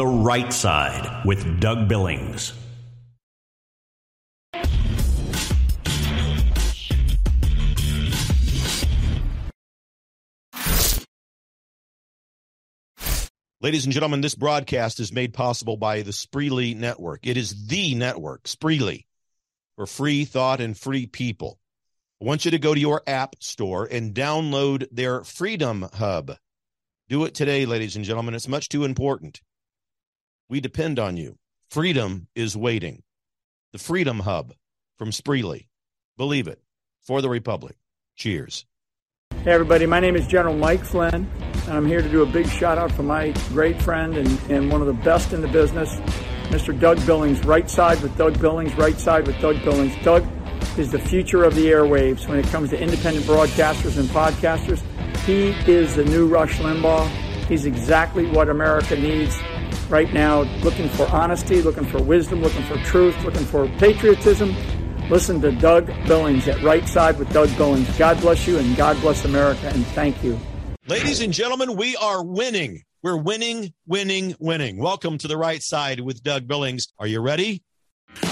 The Right Side with Doug Billings. Ladies and gentlemen, this broadcast is made possible by the Spreely Network. It is the network, Spreely, for free thought and free people. I want you to go to your app store and download their Freedom Hub. Do it today, ladies and gentlemen. It's much too important. We depend on you. Freedom is waiting. The Freedom Hub from Spreely. Believe it. For the Republic. Cheers. Hey, everybody. My name is General Mike Flynn, and I'm here to do a big shout out for my great friend and, and one of the best in the business, Mr. Doug Billings. Right side with Doug Billings, right side with Doug Billings. Doug is the future of the airwaves when it comes to independent broadcasters and podcasters. He is the new Rush Limbaugh. He's exactly what America needs right now, looking for honesty, looking for wisdom, looking for truth, looking for patriotism Listen to Doug Billings at Right Side with Doug Billings. God bless you and God bless America and thank you. Ladies and gentlemen, we are winning. We're winning, winning, winning. Welcome to the right side with Doug Billings. Are you ready?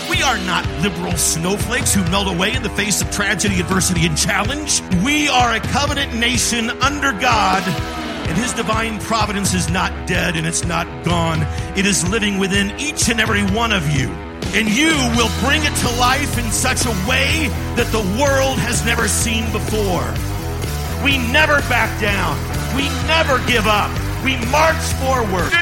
We are not liberal snowflakes who melt away in the face of tragedy, adversity, and challenge. We are a covenant nation under God, and His divine providence is not dead and it's not gone. It is living within each and every one of you and you will bring it to life in such a way that the world has never seen before. We never back down. We never give up. We march forward.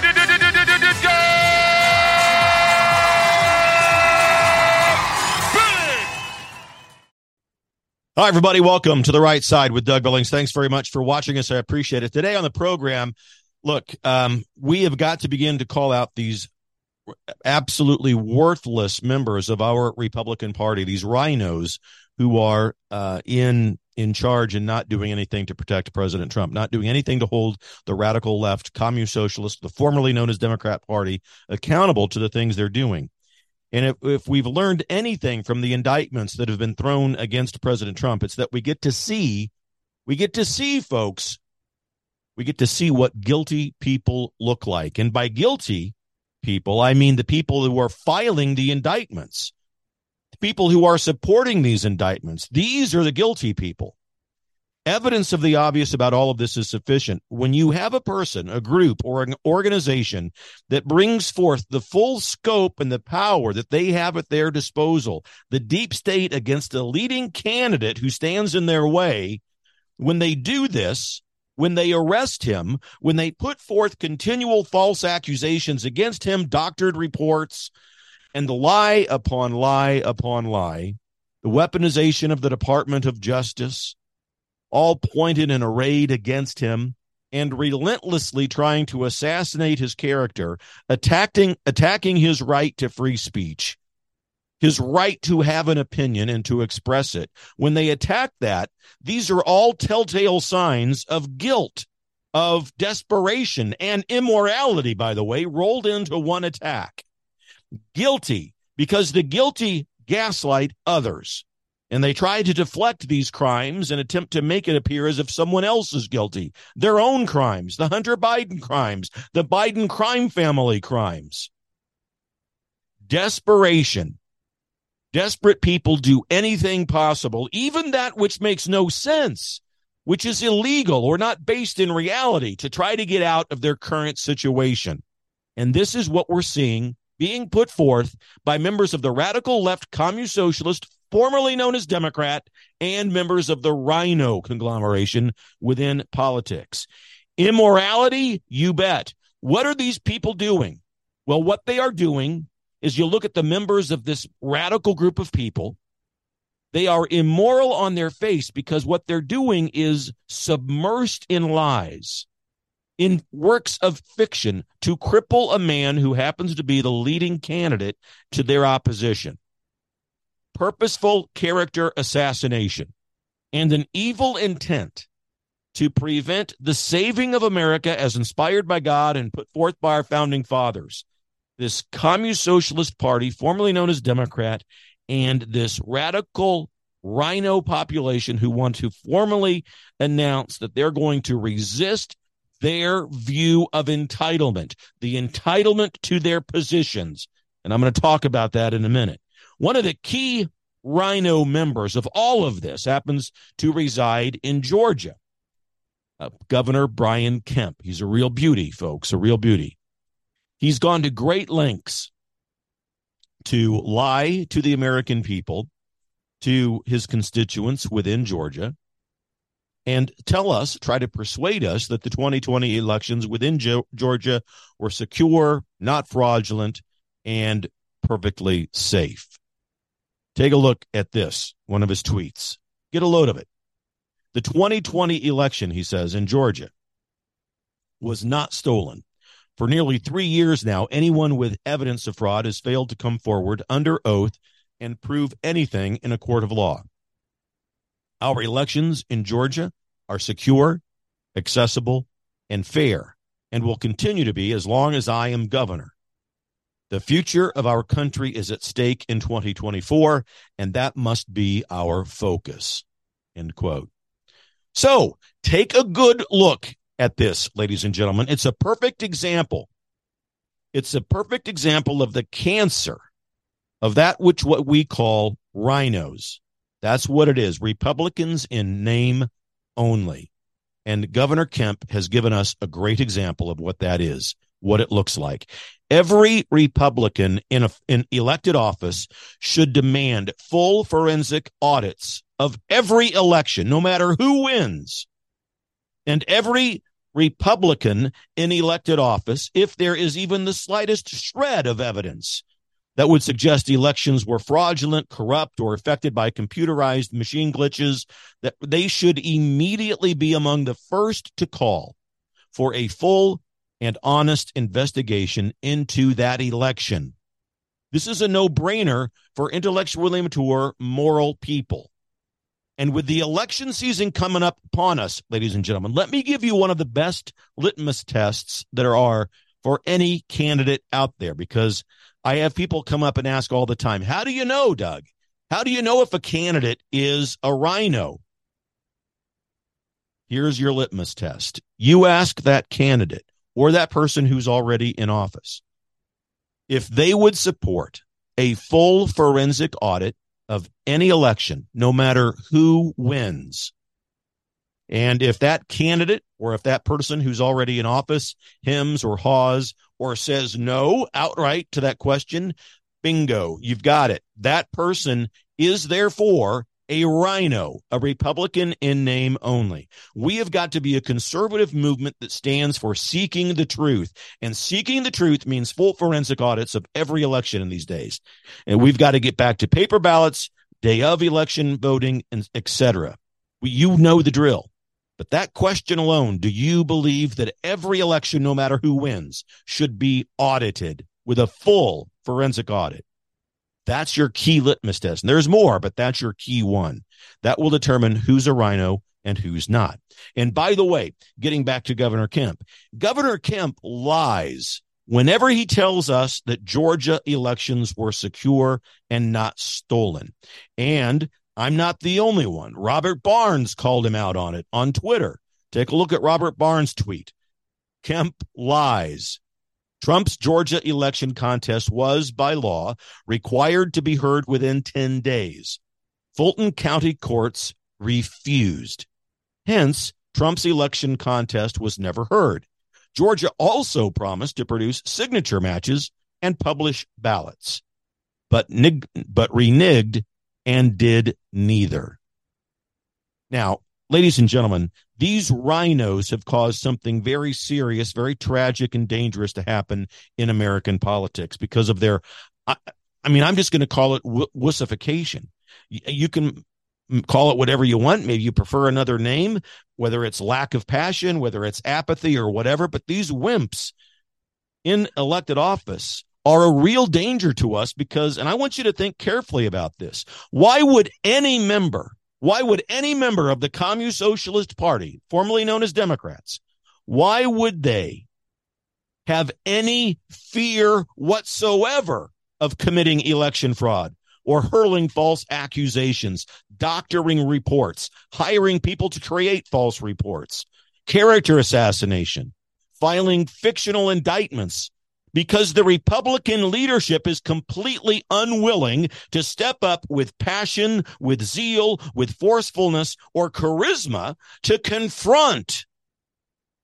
Hi, everybody. Welcome to the right side with Doug Billings. Thanks very much for watching us. I appreciate it. Today on the program, look, um, we have got to begin to call out these absolutely worthless members of our Republican Party, these rhinos who are uh, in in charge and not doing anything to protect President Trump, not doing anything to hold the radical left, communist socialist, the formerly known as Democrat Party, accountable to the things they're doing. And if, if we've learned anything from the indictments that have been thrown against President Trump, it's that we get to see, we get to see, folks, we get to see what guilty people look like. And by guilty, people. I mean the people who are filing the indictments, the people who are supporting these indictments. These are the guilty people. Evidence of the obvious about all of this is sufficient. When you have a person, a group, or an organization that brings forth the full scope and the power that they have at their disposal, the deep state against a leading candidate who stands in their way, when they do this, when they arrest him, when they put forth continual false accusations against him, doctored reports, and the lie upon lie upon lie, the weaponization of the Department of Justice, all pointed and arrayed against him, and relentlessly trying to assassinate his character, attacking attacking his right to free speech his right to have an opinion and to express it. When they attack that, these are all telltale signs of guilt, of desperation, and immorality, by the way, rolled into one attack. Guilty, because the guilty gaslight others. And they try to deflect these crimes and attempt to make it appear as if someone else is guilty. Their own crimes, the Hunter Biden crimes, the Biden crime family crimes. Desperation Desperate people do anything possible, even that which makes no sense, which is illegal or not based in reality, to try to get out of their current situation. And this is what we're seeing being put forth by members of the radical left communist socialist, formerly known as Democrat, and members of the Rhino conglomeration within politics. Immorality, you bet. What are these people doing? Well, what they are doing is you look at the members of this radical group of people. They are immoral on their face because what they're doing is submersed in lies, in works of fiction to cripple a man who happens to be the leading candidate to their opposition. Purposeful character assassination and an evil intent to prevent the saving of America as inspired by God and put forth by our founding fathers this communist socialist party, formerly known as Democrat, and this radical rhino population who want to formally announce that they're going to resist their view of entitlement, the entitlement to their positions. And I'm going to talk about that in a minute. One of the key Rhino members of all of this happens to reside in Georgia. Uh, Governor Brian Kemp. He's a real beauty, folks, a real beauty. He's gone to great lengths to lie to the American people, to his constituents within Georgia, and tell us, try to persuade us that the 2020 elections within Georgia were secure, not fraudulent, and perfectly safe. Take a look at this, one of his tweets. Get a load of it. The 2020 election, he says, in Georgia was not stolen. For nearly three years now, anyone with evidence of fraud has failed to come forward under oath and prove anything in a court of law. Our elections in Georgia are secure, accessible, and fair, and will continue to be as long as I am governor. The future of our country is at stake in 2024, and that must be our focus. End quote. So take a good look at this, ladies and gentlemen. It's a perfect example. It's a perfect example of the cancer of that which what we call rhinos. That's what it is. Republicans in name only. And Governor Kemp has given us a great example of what that is, what it looks like. Every Republican in a, in elected office should demand full forensic audits of every election, no matter who wins. And every Republican in elected office, if there is even the slightest shred of evidence that would suggest elections were fraudulent, corrupt, or affected by computerized machine glitches, that they should immediately be among the first to call for a full and honest investigation into that election. This is a no brainer for intellectually mature, moral people. And with the election season coming up upon us, ladies and gentlemen, let me give you one of the best litmus tests there are for any candidate out there because I have people come up and ask all the time, How do you know, Doug? How do you know if a candidate is a rhino? Here's your litmus test. You ask that candidate or that person who's already in office if they would support a full forensic audit of any election, no matter who wins. And if that candidate or if that person who's already in office hems or haws or says no outright to that question, bingo, you've got it. That person is therefore a rhino, a Republican in name only. We have got to be a conservative movement that stands for seeking the truth. And seeking the truth means full forensic audits of every election in these days. And we've got to get back to paper ballots, day of election voting, and etc. You know the drill. But that question alone, do you believe that every election, no matter who wins, should be audited with a full forensic audit? That's your key litmus test. And there's more, but that's your key one. That will determine who's a rhino and who's not. And by the way, getting back to Governor Kemp, Governor Kemp lies whenever he tells us that Georgia elections were secure and not stolen. And I'm not the only one. Robert Barnes called him out on it on Twitter. Take a look at Robert Barnes' tweet. Kemp lies. Trump's Georgia election contest was, by law, required to be heard within 10 days. Fulton County courts refused. Hence, Trump's election contest was never heard. Georgia also promised to produce signature matches and publish ballots, but, nig- but reneged and did neither. Now, ladies and gentlemen, these rhinos have caused something very serious, very tragic, and dangerous to happen in American politics because of their. I, I mean, I'm just going to call it wussification. You can call it whatever you want. Maybe you prefer another name, whether it's lack of passion, whether it's apathy or whatever. But these wimps in elected office are a real danger to us because, and I want you to think carefully about this. Why would any member why would any member of the Communist Socialist Party, formerly known as Democrats, why would they have any fear whatsoever of committing election fraud or hurling false accusations, doctoring reports, hiring people to create false reports, character assassination, filing fictional indictments because the Republican leadership is completely unwilling to step up with passion, with zeal, with forcefulness, or charisma to confront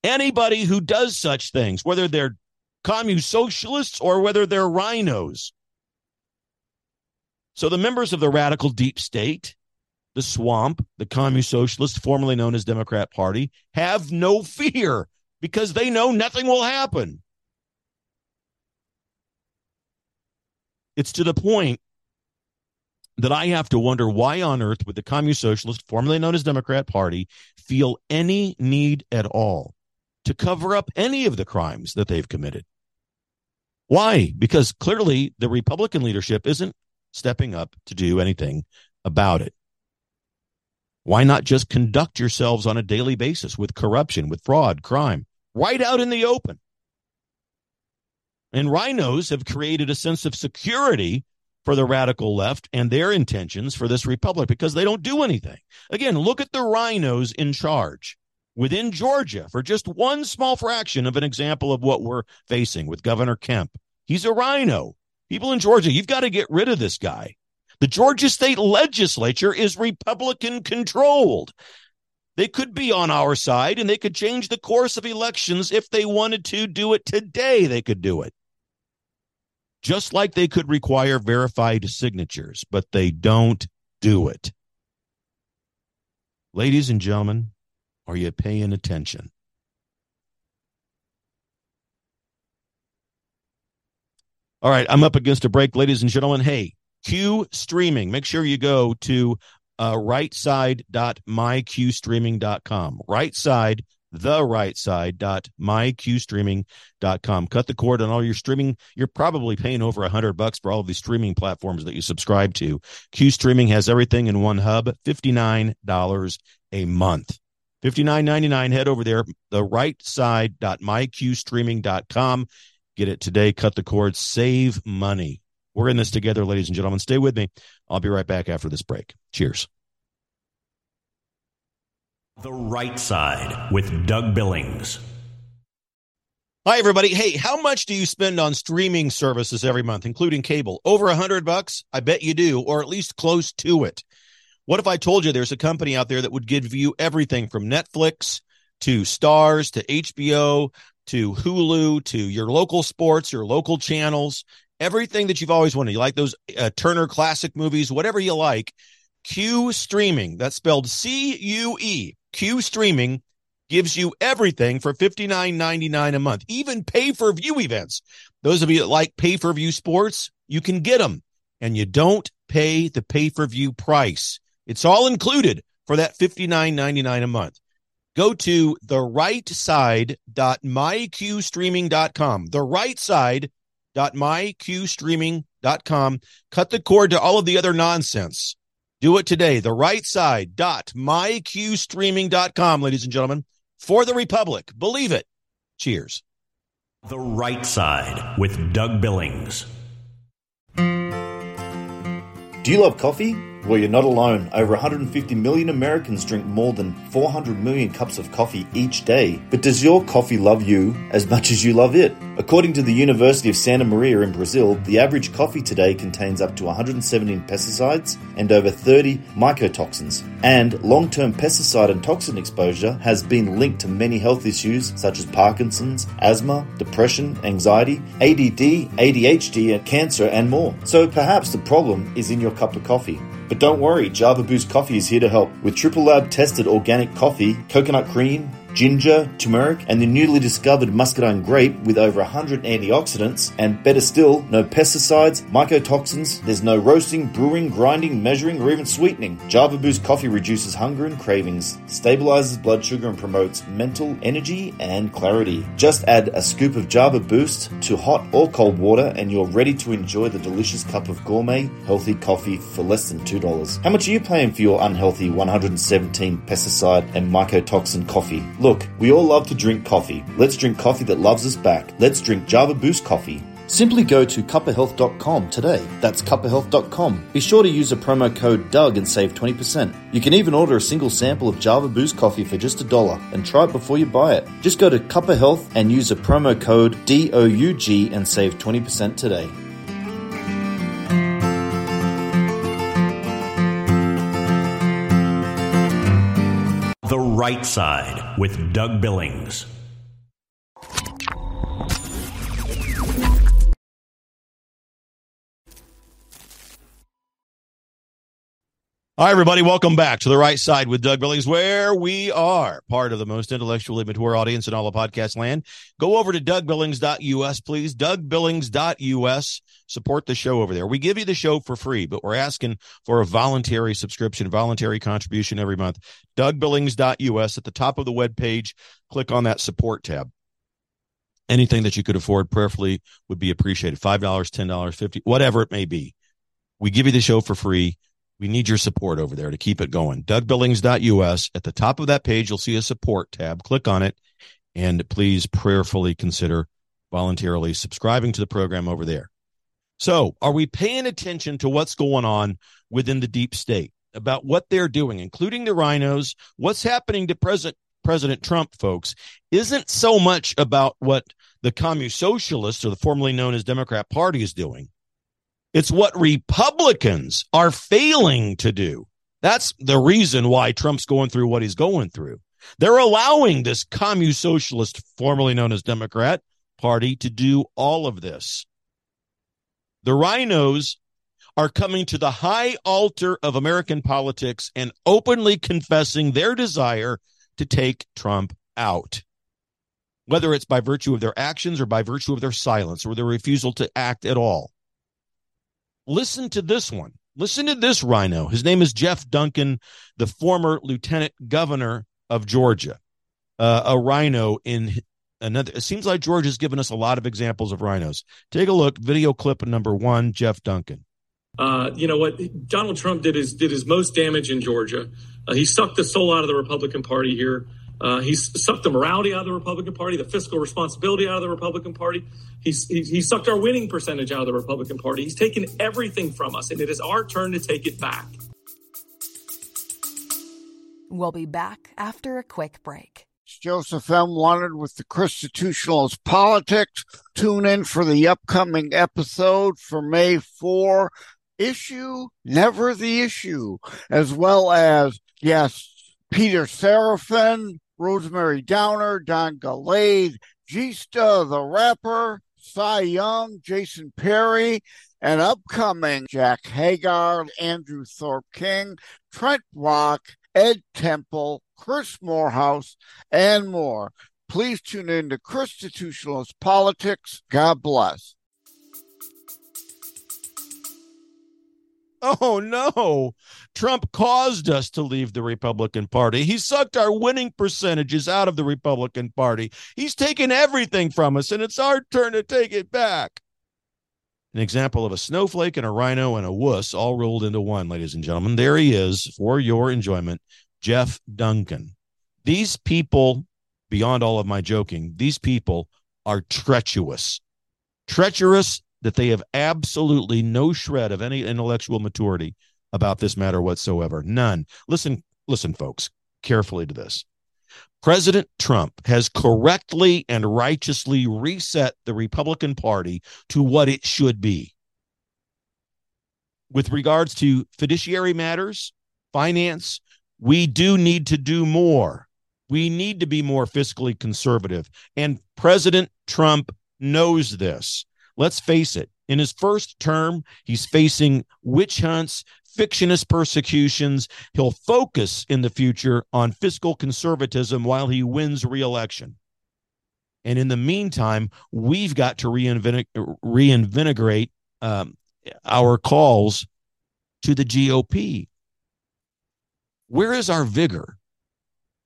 anybody who does such things, whether they're commune socialists or whether they're rhinos. So the members of the radical deep state, the swamp, the commune socialists, formerly known as Democrat Party, have no fear because they know nothing will happen. It's to the point that I have to wonder why on earth would the Communist Socialist, formerly known as Democrat Party, feel any need at all to cover up any of the crimes that they've committed? Why? Because clearly the Republican leadership isn't stepping up to do anything about it. Why not just conduct yourselves on a daily basis with corruption, with fraud, crime, right out in the open? And rhinos have created a sense of security for the radical left and their intentions for this republic because they don't do anything. Again, look at the rhinos in charge within Georgia for just one small fraction of an example of what we're facing with Governor Kemp. He's a rhino. People in Georgia, you've got to get rid of this guy. The Georgia state legislature is Republican controlled. They could be on our side and they could change the course of elections if they wanted to do it today. They could do it just like they could require verified signatures, but they don't do it. Ladies and gentlemen, are you paying attention? All right, I'm up against a break, ladies and gentlemen. Hey, Cue streaming. Make sure you go to uh, rightside.mycuestreaming.com. Right side the right side dot mycuestreaming.com cut the cord on all your streaming. You're probably paying over a hundred bucks for all of these streaming platforms that you subscribe to. Cue streaming has everything in one hub $59 a month. 59.99 head over there the right side dot mycuestreaming.com get it today cut the cord save money. We're in this together ladies and gentlemen. Stay with me. I'll be right back after this break. Cheers the Right Side with Doug Billings. Hi everybody. Hey, how much do you spend on streaming services every month, including cable? Over a hundred bucks? I bet you do, or at least close to it. What if I told you there's a company out there that would give you everything from Netflix to Starz to HBO to Hulu to your local sports, your local channels, everything that you've always wanted. You like those uh, Turner classic movies, whatever you like. Cue Streaming, that's spelled C U E Cue Streaming gives you everything for $59.99 a month, even pay for view events. Those of you that like pay for view sports, you can get them and you don't pay the pay per view price. It's all included for that $59.99 a month. Go to the right side.mycuestreaming.com. The right side.mycuestreaming.com. Cut the cord to all of the other nonsense. Do it today. The right side dot mycuestreaming.com, ladies and gentlemen, for the Republic. Believe it. Cheers. The right side with Doug Billings. Do you love coffee? Well, you're not alone. Over 150 million Americans drink more than 400 million cups of coffee each day. But does your coffee love you as much as you love it? According to the University of Santa Maria in Brazil, the average coffee today contains up to 117 pesticides and over 30 mycotoxins. And long term pesticide and toxin exposure has been linked to many health issues such as Parkinson's, asthma, depression, anxiety, ADD, ADHD, cancer, and more. So perhaps the problem is in your cup of coffee. But don't worry, Java Boost Coffee is here to help. With triple lab tested organic coffee, coconut cream, ginger, turmeric, and the newly discovered muscadine grape with over 100 antioxidants, and better still, no pesticides, mycotoxins, there's no roasting, brewing, grinding, measuring, or even sweetening. Java Boost coffee reduces hunger and cravings, stabilizes blood sugar, and promotes mental energy and clarity. Just add a scoop of Java Boost to hot or cold water, and you're ready to enjoy the delicious cup of gourmet, healthy coffee for less than $2. How much are you paying for your unhealthy 117 pesticide and mycotoxin coffee? Look, we all love to drink coffee. Let's drink coffee that loves us back. Let's drink Java Boost coffee. Simply go to cuppahealth.com today. That's cuppahealth.com. Be sure to use the promo code DOUG and save 20%. You can even order a single sample of Java Boost coffee for just a dollar and try it before you buy it. Just go to Cuppa Health and use the promo code DOUG and save 20% today. Right Side with Doug Billings. Hi, everybody. Welcome back to the right side with Doug Billings, where we are part of the most intellectually mature audience in all of podcast land. Go over to DougBillings.us, please. DougBillings.us. Support the show over there. We give you the show for free, but we're asking for a voluntary subscription, voluntary contribution every month. DougBillings.us at the top of the web page. Click on that support tab. Anything that you could afford prayerfully would be appreciated. $5, $10, 50 whatever it may be. We give you the show for free we need your support over there to keep it going. DougBillings.us. At the top of that page, you'll see a support tab. Click on it and please prayerfully consider voluntarily subscribing to the program over there. So, are we paying attention to what's going on within the deep state about what they're doing, including the rhinos? What's happening to President President Trump, folks, isn't so much about what the Communist Socialists or the formerly known as Democrat Party is doing. It's what Republicans are failing to do. That's the reason why Trump's going through what he's going through. They're allowing this commune socialist, formerly known as Democrat Party, to do all of this. The rhinos are coming to the high altar of American politics and openly confessing their desire to take Trump out. Whether it's by virtue of their actions or by virtue of their silence or their refusal to act at all. Listen to this one. Listen to this rhino. His name is Jeff Duncan, the former lieutenant governor of Georgia. Uh, a rhino in another. It seems like Georgia's given us a lot of examples of rhinos. Take a look. Video clip number one. Jeff Duncan. Uh, you know what Donald Trump did his did his most damage in Georgia. Uh, he sucked the soul out of the Republican Party here. Uh, he's sucked the morality out of the Republican Party, the fiscal responsibility out of the Republican Party. He's, he's, he sucked our winning percentage out of the Republican Party. He's taken everything from us, and it is our turn to take it back. We'll be back after a quick break. Joseph M. Leonard with the Constitutionalist Politics. Tune in for the upcoming episode for May 4. Issue, never the issue, as well as, yes, Peter Seraphin, Rosemary Downer, Don Gallade, Gista the rapper, Cy Young, Jason Perry, and upcoming Jack Hagar, Andrew Thorpe King, Trent Rock, Ed Temple, Chris Morehouse, and more. Please tune in to Constitutionalist Politics. God bless. Oh no. Trump caused us to leave the Republican Party. He sucked our winning percentages out of the Republican Party. He's taken everything from us, and it's our turn to take it back. An example of a snowflake and a rhino and a wuss all rolled into one, ladies and gentlemen. There he is for your enjoyment, Jeff Duncan. These people, beyond all of my joking, these people are treacherous. Treacherous that they have absolutely no shred of any intellectual maturity about this matter whatsoever. None. Listen, listen, folks, carefully to this. President Trump has correctly and righteously reset the Republican Party to what it should be. With regards to fiduciary matters, finance, we do need to do more. We need to be more fiscally conservative. And President Trump knows this. Let's face it, in his first term, he's facing witch hunts, fictionist persecutions. He'll focus in the future on fiscal conservatism while he wins reelection. And in the meantime, we've got to reinvigorate um, our calls to the GOP. Where is our vigor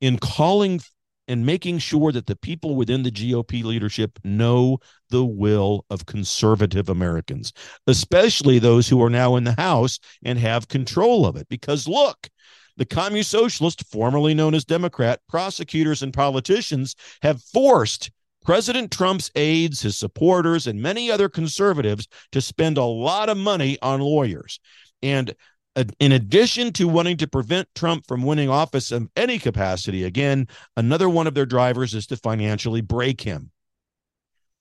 in calling and making sure that the people within the GOP leadership know the will of conservative Americans, especially those who are now in the House and have control of it. Because look, the communist socialist, formerly known as Democrat, prosecutors and politicians have forced President Trump's aides, his supporters, and many other conservatives to spend a lot of money on lawyers. And in addition to wanting to prevent Trump from winning office in any capacity again, another one of their drivers is to financially break him.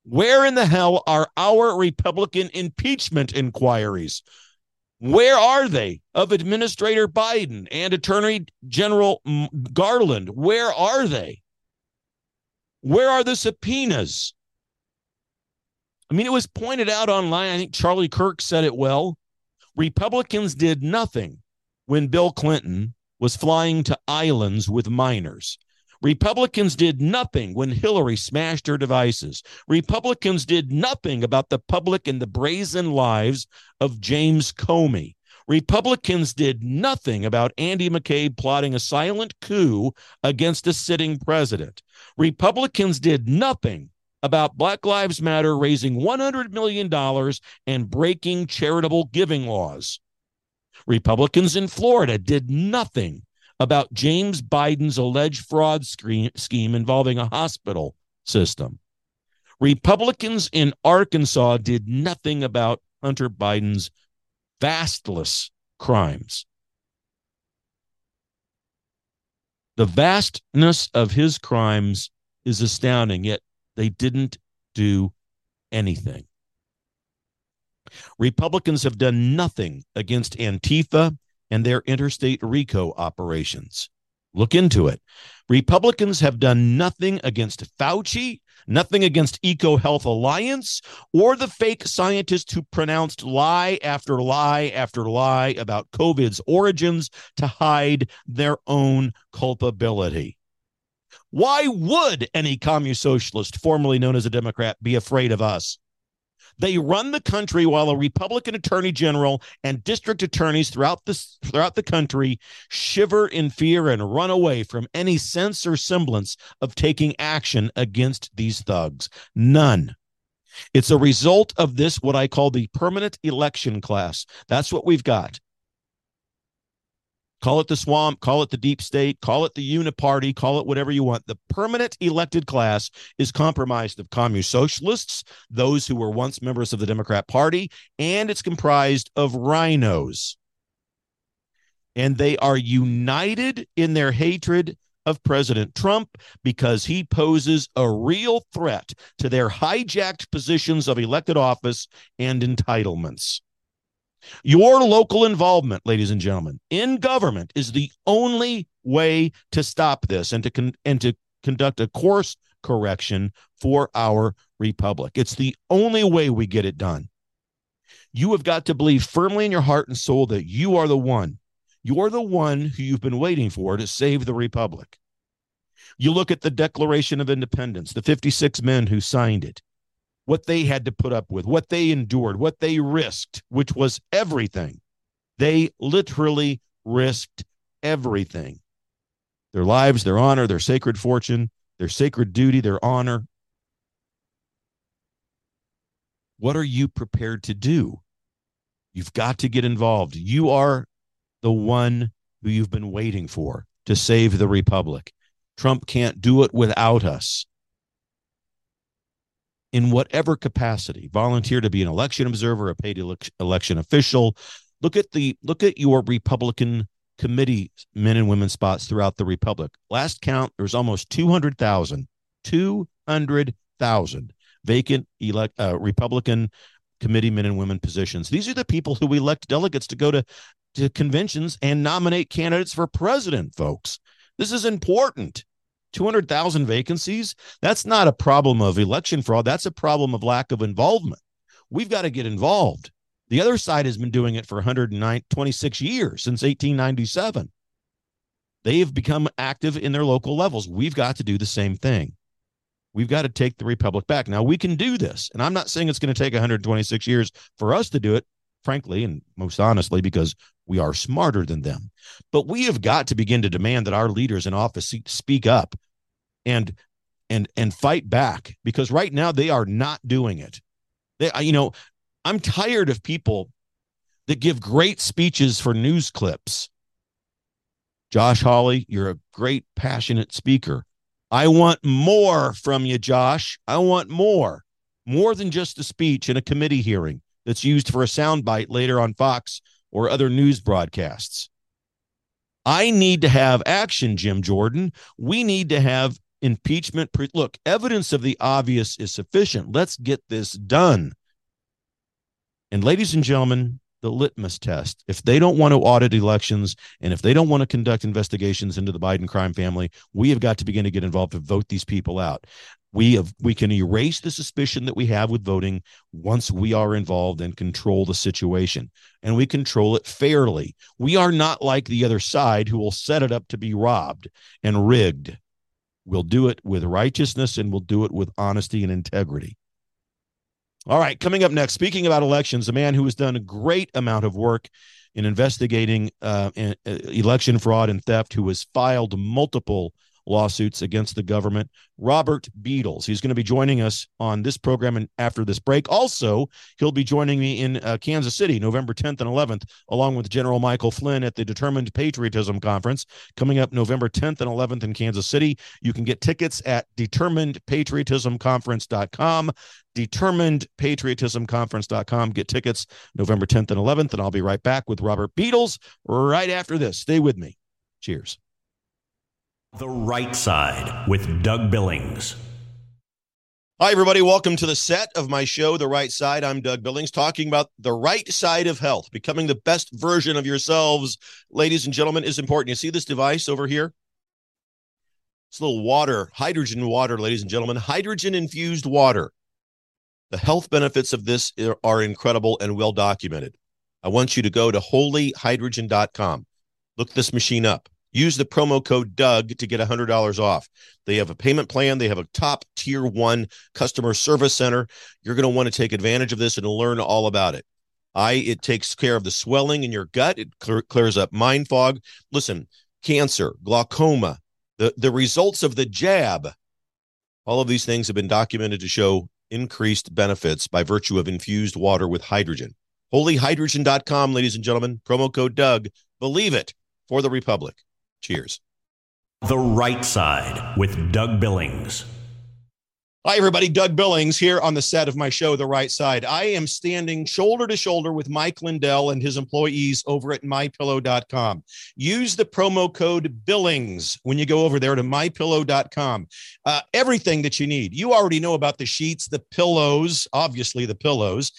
Where in the hell are our Republican impeachment inquiries? Where are they of Administrator Biden and Attorney General Garland? Where are they? Where are the subpoenas? I mean, it was pointed out online. I think Charlie Kirk said it well. Republicans did nothing when Bill Clinton was flying to islands with minors. Republicans did nothing when Hillary smashed her devices. Republicans did nothing about the public and the brazen lives of James Comey. Republicans did nothing about Andy McCabe plotting a silent coup against a sitting president. Republicans did nothing about Black Lives Matter raising $100 million and breaking charitable giving laws. Republicans in Florida did nothing about James Biden's alleged fraud scheme involving a hospital system. Republicans in Arkansas did nothing about Hunter Biden's vastless crimes. The vastness of his crimes is astounding, yet they didn't do anything. Republicans have done nothing against Antifa and their interstate RICO operations. Look into it. Republicans have done nothing against Fauci, nothing against Eco Health Alliance, or the fake scientists who pronounced lie after lie after lie about COVID's origins to hide their own culpability. Why would any communist socialist, formerly known as a Democrat, be afraid of us? They run the country while a Republican attorney general and district attorneys throughout the, throughout the country shiver in fear and run away from any sense or semblance of taking action against these thugs. None. It's a result of this, what I call the permanent election class. That's what we've got. Call it the swamp, call it the deep state, call it the uniparty, call it whatever you want. The permanent elected class is comprised of communist socialists, those who were once members of the Democrat Party, and it's comprised of rhinos. And they are united in their hatred of President Trump because he poses a real threat to their hijacked positions of elected office and entitlements. Your local involvement, ladies and gentlemen, in government is the only way to stop this and to con- and to conduct a course correction for our republic. It's the only way we get it done. You have got to believe firmly in your heart and soul that you are the one. You're the one who you've been waiting for to save the republic. You look at the Declaration of Independence, the 56 men who signed it what they had to put up with, what they endured, what they risked, which was everything. They literally risked everything their lives, their honor, their sacred fortune, their sacred duty, their honor. What are you prepared to do? You've got to get involved. You are the one who you've been waiting for to save the republic. Trump can't do it without us in whatever capacity. Volunteer to be an election observer a paid election official. Look at the look at your republican committee men and women spots throughout the republic. Last count there's almost 200,000 200,000 vacant elect uh, republican committee men and women positions. These are the people who elect delegates to go to to conventions and nominate candidates for president folks. This is important 200,000 vacancies, that's not a problem of election fraud. That's a problem of lack of involvement. We've got to get involved. The other side has been doing it for 126 years since 1897. They have become active in their local levels. We've got to do the same thing. We've got to take the republic back. Now, we can do this. And I'm not saying it's going to take 126 years for us to do it, frankly, and most honestly, because we are smarter than them. But we have got to begin to demand that our leaders in office speak up and and and fight back because right now they are not doing it. They you know, I'm tired of people that give great speeches for news clips. Josh Hawley, you're a great passionate speaker. I want more from you, Josh. I want more, more than just a speech in a committee hearing that's used for a soundbite later on Fox or other news broadcasts. I need to have action, Jim Jordan. We need to have impeachment. Pre- Look, evidence of the obvious is sufficient. Let's get this done. And, ladies and gentlemen, the litmus test. If they don't want to audit elections and if they don't want to conduct investigations into the Biden crime family, we have got to begin to get involved to vote these people out. We have we can erase the suspicion that we have with voting once we are involved and control the situation. And we control it fairly. We are not like the other side who will set it up to be robbed and rigged. We'll do it with righteousness and we'll do it with honesty and integrity. All right, coming up next, speaking about elections, a man who has done a great amount of work in investigating uh, election fraud and theft, who has filed multiple lawsuits against the government. Robert Beadles. He's going to be joining us on this program and after this break. Also, he'll be joining me in uh, Kansas City, November 10th and 11th, along with General Michael Flynn at the Determined Patriotism Conference coming up November 10th and 11th in Kansas City. You can get tickets at determinedpatriotismconference.com. Determinedpatriotismconference.com. Get tickets November 10th and 11th, and I'll be right back with Robert Beadles right after this. Stay with me. Cheers. The Right Side with Doug Billings. Hi, everybody. Welcome to the set of my show, The Right Side. I'm Doug Billings, talking about the right side of health. Becoming the best version of yourselves, ladies and gentlemen, is important. You see this device over here? It's a little water, hydrogen water, ladies and gentlemen, hydrogen infused water. The health benefits of this are incredible and well documented. I want you to go to holyhydrogen.com. Look this machine up. Use the promo code Doug to get $100 off. They have a payment plan. They have a top tier one customer service center. You're going to want to take advantage of this and learn all about it. I it takes care of the swelling in your gut. It clear, clears up mind fog. Listen, cancer, glaucoma, the the results of the jab. All of these things have been documented to show increased benefits by virtue of infused water with hydrogen. Holyhydrogen.com, ladies and gentlemen. Promo code Doug. Believe it for the Republic. Cheers. The Right Side with Doug Billings. Hi, everybody. Doug Billings here on the set of my show, The Right Side. I am standing shoulder to shoulder with Mike Lindell and his employees over at mypillow.com. Use the promo code Billings when you go over there to mypillow.com. Uh, everything that you need. You already know about the sheets, the pillows, obviously, the pillows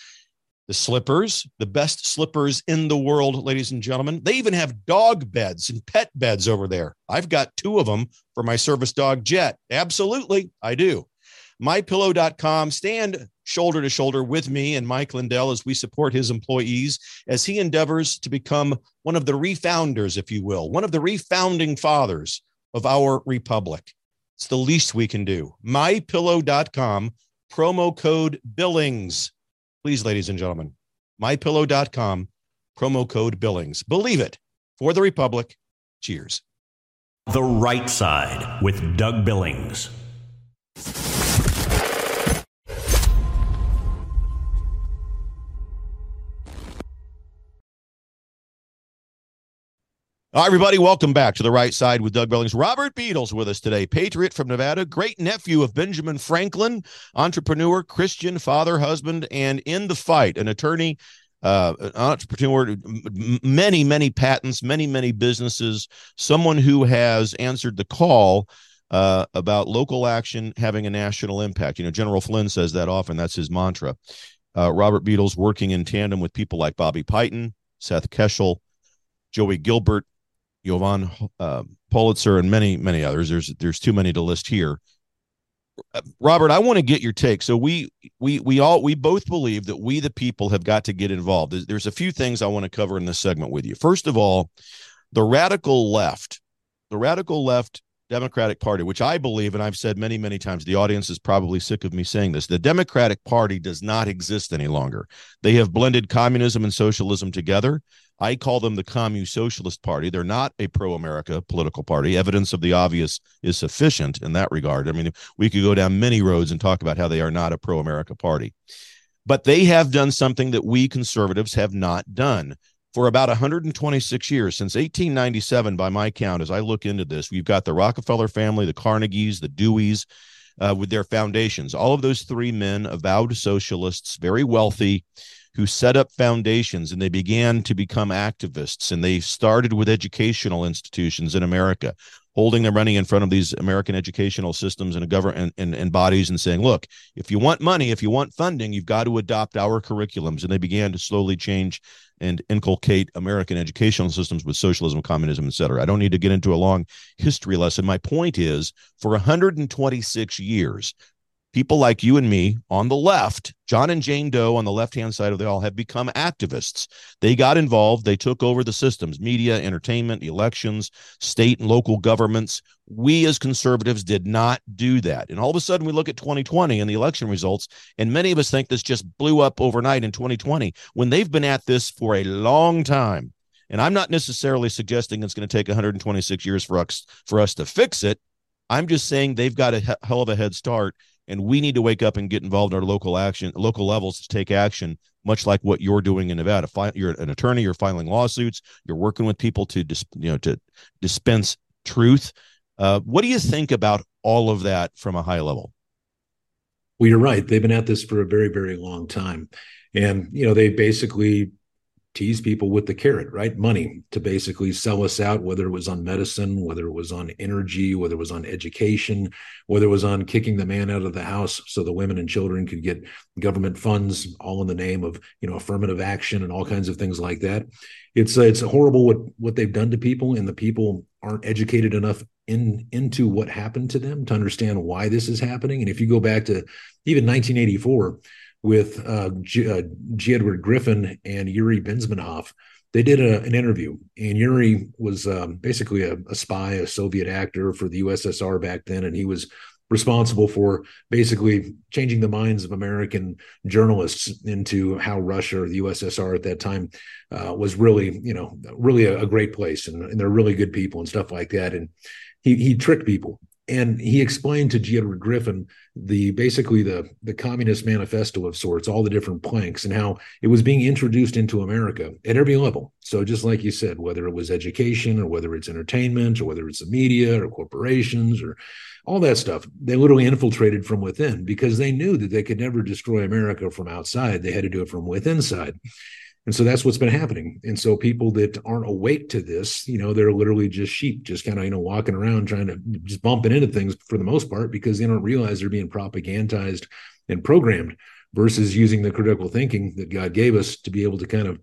the slippers, the best slippers in the world, ladies and gentlemen. They even have dog beds and pet beds over there. I've got two of them for my service dog Jet. Absolutely, I do. MyPillow.com. Stand shoulder to shoulder with me and Mike Lindell as we support his employees as he endeavors to become one of the refounders, if you will, one of the refounding fathers of our republic. It's the least we can do. MyPillow.com, promo code Billings Please, ladies and gentlemen, mypillow.com, promo code Billings. Believe it for the Republic. Cheers. The Right Side with Doug Billings. Hi, everybody. Welcome back to the right side with Doug Billings. Robert Beadles with us today, patriot from Nevada, great nephew of Benjamin Franklin, entrepreneur, Christian, father, husband, and in the fight, an attorney, uh, an entrepreneur, many, many patents, many, many businesses, someone who has answered the call uh, about local action having a national impact. You know, General Flynn says that often. That's his mantra. Uh, Robert Beadles working in tandem with people like Bobby Piton, Seth Keshel, Joey Gilbert, Jovan uh, Pulitzer, and many, many others. There's there's too many to list here. Robert, I want to get your take. So we we we all we both believe that we the people have got to get involved. There's, there's a few things I want to cover in this segment with you. First of all, the radical left, the radical left Democratic Party, which I believe, and I've said many, many times, the audience is probably sick of me saying this. The Democratic Party does not exist any longer. They have blended communism and socialism together. I call them the Communist Socialist Party. They're not a pro America political party. Evidence of the obvious is sufficient in that regard. I mean, we could go down many roads and talk about how they are not a pro America party. But they have done something that we conservatives have not done for about 126 years, since 1897, by my count, as I look into this, we've got the Rockefeller family, the Carnegies, the Deweys, uh, with their foundations. All of those three men, avowed socialists, very wealthy, who set up foundations and they began to become activists. And they started with educational institutions in America, holding their money in front of these American educational systems and government and, and, and bodies and saying, look, if you want money, if you want funding, you've got to adopt our curriculums. And they began to slowly change and inculcate American educational systems with socialism, communism, et cetera. I don't need to get into a long history lesson. My point is for 126 years, people like you and me on the left, John and Jane Doe on the left hand side of the aisle, have become activists. They got involved, they took over the systems, media, entertainment, elections, state and local governments. We as conservatives did not do that. And all of a sudden, we look at 2020 and the election results, and many of us think this just blew up overnight in 2020 when they've been at this for a long time. And I'm not necessarily suggesting it's going to take 126 years for us for us to fix it. I'm just saying they've got a hell of a head start and we need to wake up and get involved in our local action local levels to take action much like what you're doing in nevada. You're an attorney you're filing lawsuits you're working with people to you know to dispense truth. Uh, what do you think about all of that from a high level? Well you're right. They've been at this for a very very long time. And you know they basically tease people with the carrot, right? Money to basically sell us out, whether it was on medicine, whether it was on energy, whether it was on education, whether it was on kicking the man out of the house so the women and children could get government funds, all in the name of you know affirmative action and all kinds of things like that. It's uh, it's horrible what what they've done to people, and the people aren't educated enough in into what happened to them to understand why this is happening. And if you go back to even 1984 with uh, G, uh, G. Edward Griffin and Yuri Bezmenov. They did a, an interview, and Yuri was um, basically a, a, spy, a Soviet actor for the USSR back then, and he was responsible for basically changing the minds of American journalists into how Russia or the USSR at that time uh, was really, you know, really a, a great place, and, and, they're really good people and stuff like that. And he he tricked people, and he explained to G. Edward Griffin the basically the the communist manifesto of sorts, all the different planks, and how it was being introduced into America at every level. So just like you said, whether it was education or whether it's entertainment or whether it's the media or corporations or all that stuff, they literally infiltrated from within because they knew that they could never destroy America from outside. They had to do it from within side. And so that's what's been happening. And so people that aren't awake to this, you know, they're literally just sheep, just kind of, you know, walking around trying to just bumping into things for the most part because they don't realize they're being propagandized and programmed versus using the critical thinking that God gave us to be able to kind of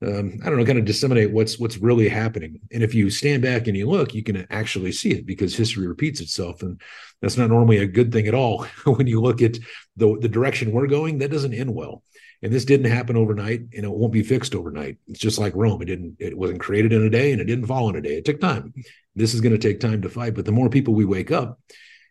um, I don't know, kind of disseminate what's what's really happening. And if you stand back and you look, you can actually see it because history repeats itself, and that's not normally a good thing at all. when you look at the the direction we're going, that doesn't end well. And this didn't happen overnight and it won't be fixed overnight. It's just like Rome. It didn't, it wasn't created in a day and it didn't fall in a day. It took time. This is going to take time to fight. But the more people we wake up,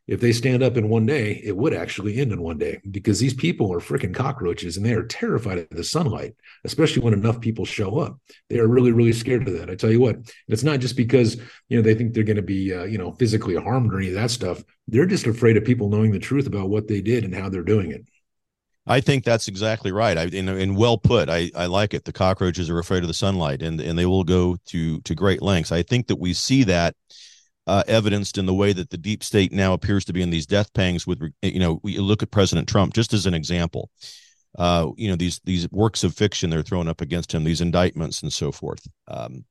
if they stand up in one day, it would actually end in one day because these people are freaking cockroaches and they are terrified of the sunlight, especially when enough people show up. They are really, really scared of that. I tell you what, it's not just because you know they think they're going to be uh, you know physically harmed or any of that stuff. They're just afraid of people knowing the truth about what they did and how they're doing it. I think that's exactly right. I and, and well put. I, I like it. The cockroaches are afraid of the sunlight, and and they will go to to great lengths. I think that we see that uh, evidenced in the way that the deep state now appears to be in these death pangs. With you know, we look at President Trump just as an example. Uh, you know these these works of fiction they're throwing up against him, these indictments and so forth. Um,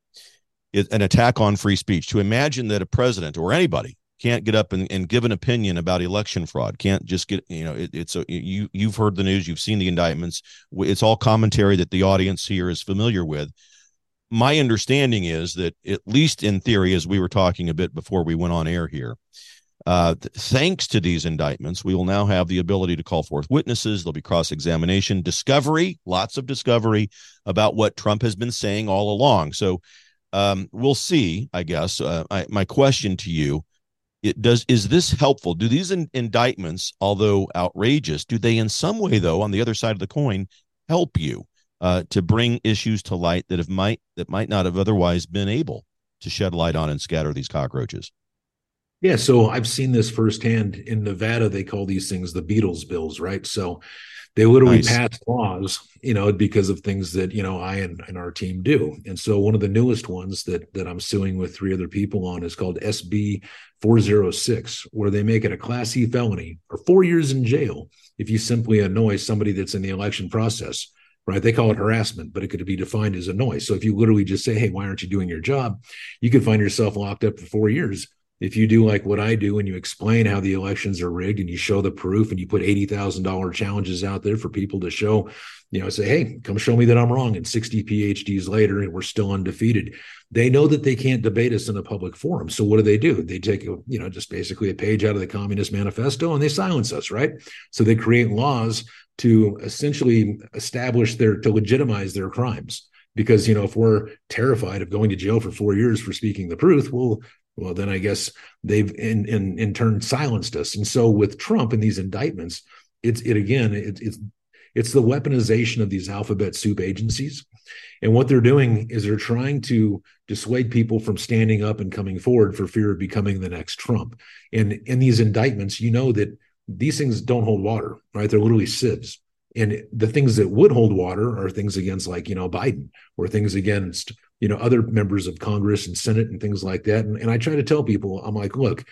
it, an attack on free speech. To imagine that a president or anybody can't get up and, and give an opinion about election fraud can't just get you know it, it's a, you you've heard the news you've seen the indictments it's all commentary that the audience here is familiar with. My understanding is that at least in theory as we were talking a bit before we went on air here uh, thanks to these indictments we will now have the ability to call forth witnesses there'll be cross-examination discovery lots of discovery about what trump has been saying all along. So um, we'll see i guess uh, I, my question to you it does is this helpful do these in, indictments although outrageous do they in some way though on the other side of the coin help you uh, to bring issues to light that have might that might not have otherwise been able to shed light on and scatter these cockroaches Yeah, so I've seen this firsthand in Nevada. They call these things the Beadles bills, right? So they literally nice. pass laws, you know, because of things that you know I and, and our team do. And so one of the newest ones that that I'm suing with three other people on is called SB 406, where they make it a Class E felony or four years in jail if you simply annoy somebody that's in the election process. Right? They call it harassment, but it could be defined as annoy. So if you literally just say, "Hey, why aren't you doing your job?" you could find yourself locked up for four years if you do like what I do and you explain how the elections are rigged and you show the proof and you put $80,000 challenges out there for people to show, you know, say, hey, come show me that I'm wrong. And 60 PhDs later, and we're still undefeated. They know that they can't debate us in a public forum. So what do they do? They take, a, you know, just basically a page out of the Communist Manifesto and they silence us, right? So they create laws to essentially establish their, to legitimize their crimes because you know if we're terrified of going to jail for four years for speaking the truth well well then i guess they've in in, in turn silenced us. And so with trump and these indictments it's it again it, it's it's the weaponization of these alphabet soup agencies. And what they're doing is they're trying to dissuade people from standing up and coming forward for fear of becoming the next trump. And in these indictments you know that these things don't hold water right? They're literally sieves. And the things that would hold water are things against like you know biden or things against you know other members of congress and senate and things like that. And, and i try to tell people i'm like look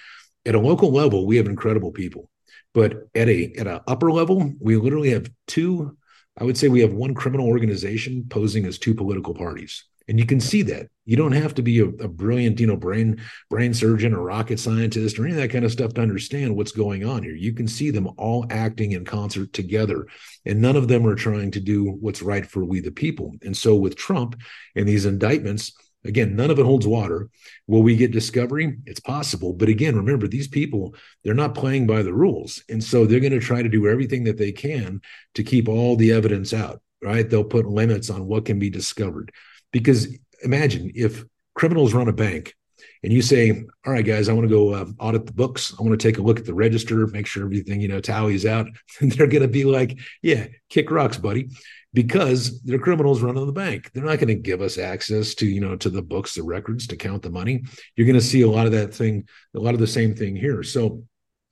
at a local level we have incredible people. But at a at an upper level we literally have two i would say we have one criminal organization posing as two political parties and you can see that. You don't have to be a, a, brilliant you know brain brain surgeon or rocket scientist or any of that kind of stuff to understand what's going on here. You can see them all acting in concert together and none of them are trying to do what's right for we the people. And so with trump and these indictments again none of it holds water. Will we get discovery? It's possible. But again remember these people they're not playing by the rules. And so they're going to try to do everything that they can to keep all the evidence out right? They'll put limits on what can be discovered because imagine if criminals run a bank and you say, all right, guys, I want to go uh, audit the books. I want to take a look at the register, make sure everything, you know, tallies out. They're going to be like, yeah, kick rocks, buddy, because they're criminals running the bank. They're not going to give us access to, you know, to the books, the records to count the money. You're going to see a lot of that thing, a lot of the same thing here. So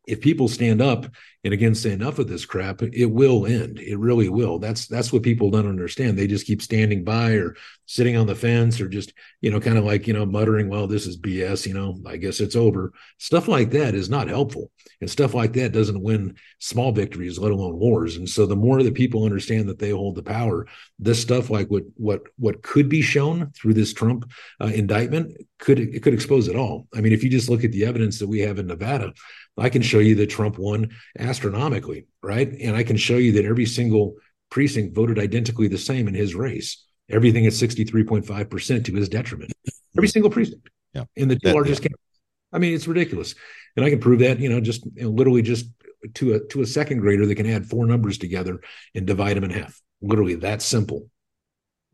if people stand up and again say enough of this crap it will end. It really will. That's that's what people don't understand. They just keep standing by or sitting on the fence or just you know kind of like you know muttering well this is bs you know i guess it's over. Stuff like that is not helpful and stuff like that doesn't win small victories let alone wars. And so the more that people understand that they hold the power this stuff like what what what could be shown through this trump uh, indictment could it could expose it all. I mean if you just look at the evidence that we have in nevada I can show you that Trump won astronomically, right? And I can show you that every single precinct voted identically the same in his race. Everything at 63.5% to his detriment. Every single precinct. Yeah. In the two that, largest yeah. counties. I mean, it's ridiculous. And I can prove that, you know, just you know, literally just to a to a second grader that can add four numbers together and divide them in half. Literally that simple.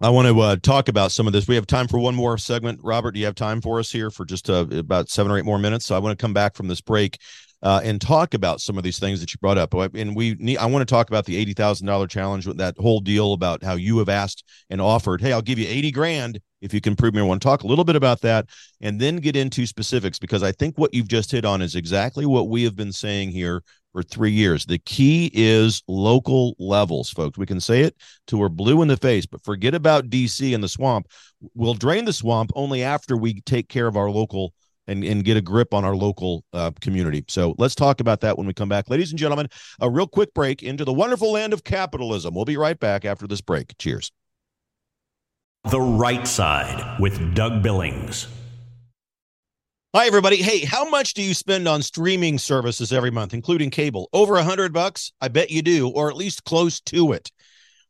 I want to uh, talk about some of this. We have time for one more segment. Robert, do you have time for us here for just uh, about seven or eight more minutes? So I want to come back from this break uh, and talk about some of these things that you brought up. And we need, I want to talk about the eighty thousand dollar challenge with that whole deal about how you have asked and offered, hey, I'll give you eighty grand if you can prove me. To talk a little bit about that and then get into specifics because I think what you've just hit on is exactly what we have been saying here for three years. The key is local levels, folks. We can say it till we're blue in the face, but forget about DC and the swamp. We'll drain the swamp only after we take care of our local and, and get a grip on our local uh, community. So let's talk about that when we come back. Ladies and gentlemen, a real quick break into the wonderful land of capitalism. We'll be right back after this break. Cheers. The Right Side with Doug Billings. Hi everybody. Hey, how much do you spend on streaming services every month, including cable? Over a hundred bucks? I bet you do, or at least close to it.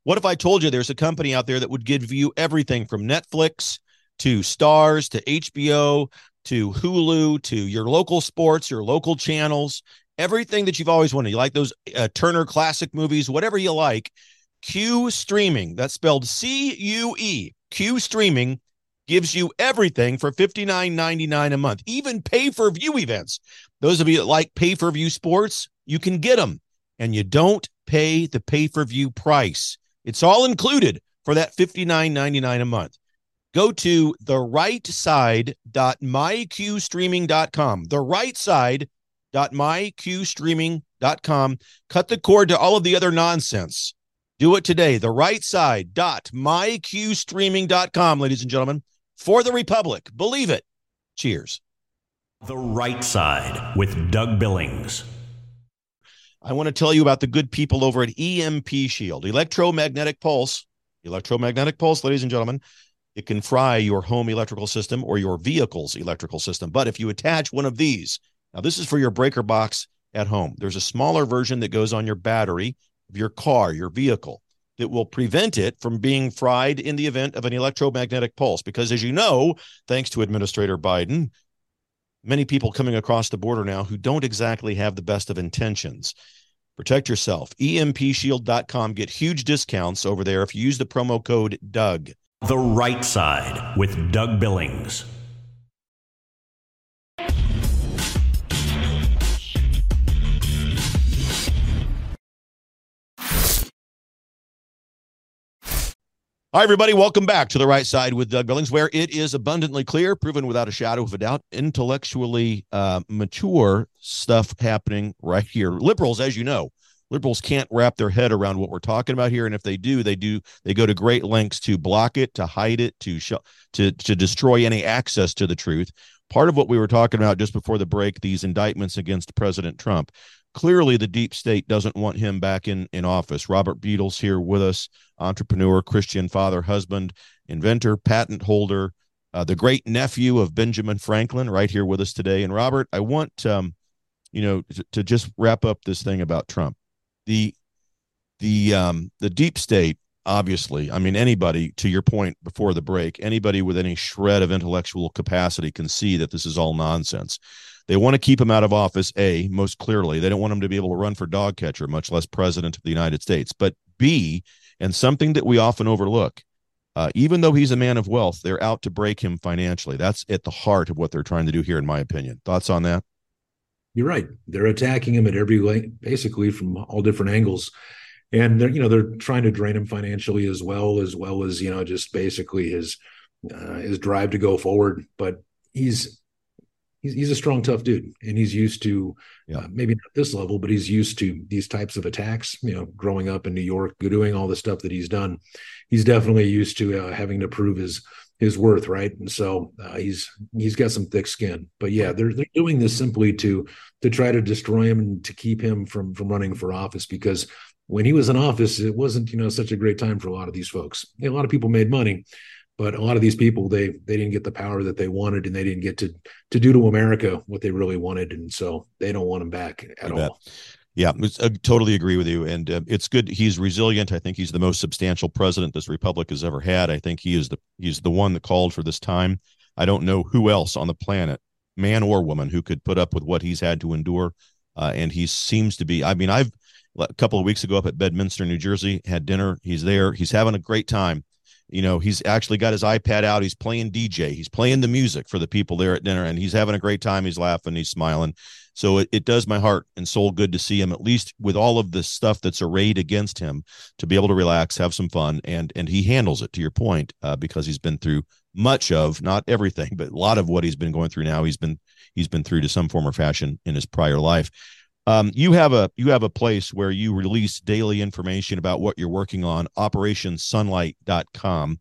What if I told you there's a company out there that would give you everything from Netflix to Starz to HBO to Hulu to your local sports, your local channels, everything that you've always wanted. You like those uh, Turner classic movies, whatever you like. Cue Streaming, that's spelled C U E. Cue Streaming gives you everything for $59.99 a month, even pay for view events. Those of you that like pay for view sports, you can get them and you don't pay the pay per view price. It's all included for that $59.99 a month. Go to the right side.mycuestreaming.com. The right side.mycuestreaming.com. Cut the cord to all of the other nonsense. Do it today. The right side.mycuestreaming.com, ladies and gentlemen, for the Republic. Believe it. Cheers. The right side with Doug Billings. I want to tell you about the good people over at EMP Shield, electromagnetic pulse. Electromagnetic pulse, ladies and gentlemen. It can fry your home electrical system or your vehicle's electrical system. But if you attach one of these, now this is for your breaker box at home. There's a smaller version that goes on your battery of your car, your vehicle, that will prevent it from being fried in the event of an electromagnetic pulse. Because as you know, thanks to Administrator Biden, many people coming across the border now who don't exactly have the best of intentions. Protect yourself. EMPshield.com. Get huge discounts over there if you use the promo code Doug. The right side with Doug Billings. Hi, everybody. Welcome back to the right side with Doug Billings, where it is abundantly clear, proven without a shadow of a doubt, intellectually uh, mature stuff happening right here. Liberals, as you know, liberals can't wrap their head around what we're talking about here, and if they do, they do they go to great lengths to block it, to hide it, to sh- to to destroy any access to the truth. Part of what we were talking about just before the break, these indictments against President Trump. Clearly, the deep state doesn't want him back in in office. Robert Beadle's here with us entrepreneur, Christian father, husband, inventor, patent holder, uh, the great nephew of Benjamin Franklin, right here with us today. And Robert, I want um, you know to, to just wrap up this thing about Trump. The the um, the deep state, obviously. I mean, anybody to your point before the break, anybody with any shred of intellectual capacity can see that this is all nonsense. They want to keep him out of office. A, most clearly, they don't want him to be able to run for dog catcher, much less president of the United States. But B, and something that we often overlook. Uh, even though he's a man of wealth, they're out to break him financially. That's at the heart of what they're trying to do here, in my opinion. Thoughts on that? You're right. They're attacking him at every way, basically from all different angles, and they're you know they're trying to drain him financially as well, as well as you know just basically his uh, his drive to go forward. But he's he's he's a strong, tough dude, and he's used to yeah. uh, maybe not this level, but he's used to these types of attacks. You know, growing up in New York, doing all the stuff that he's done, he's definitely used to uh, having to prove his his worth, right? And so uh, he's he's got some thick skin. But yeah, they're they're doing this simply to to try to destroy him and to keep him from from running for office because when he was in office, it wasn't you know such a great time for a lot of these folks. A lot of people made money, but a lot of these people they they didn't get the power that they wanted and they didn't get to to do to america what they really wanted and so they don't want him back at all yeah i totally agree with you and uh, it's good he's resilient i think he's the most substantial president this republic has ever had i think he is the he's the one that called for this time. I don't know who else on the planet man or woman who could put up with what he's had to endure uh, and he seems to be i mean i've a couple of weeks ago up at bedminster new jersey had dinner he's there he's having a great time. You know he's actually got his ipad out he's playing dj he's playing the music for the people there at dinner and he's having a great time he's laughing he's smiling so it, it does my heart and soul good to see him at least with all of the stuff that's arrayed against him to be able to relax have some fun and and he handles it to your point uh, because he's been through much of not everything but a lot of what he's been going through now he's been he's been through to some form or fashion in his prior life um, you have a you have a place where you release daily information about what you're working on, operationsunlight.com.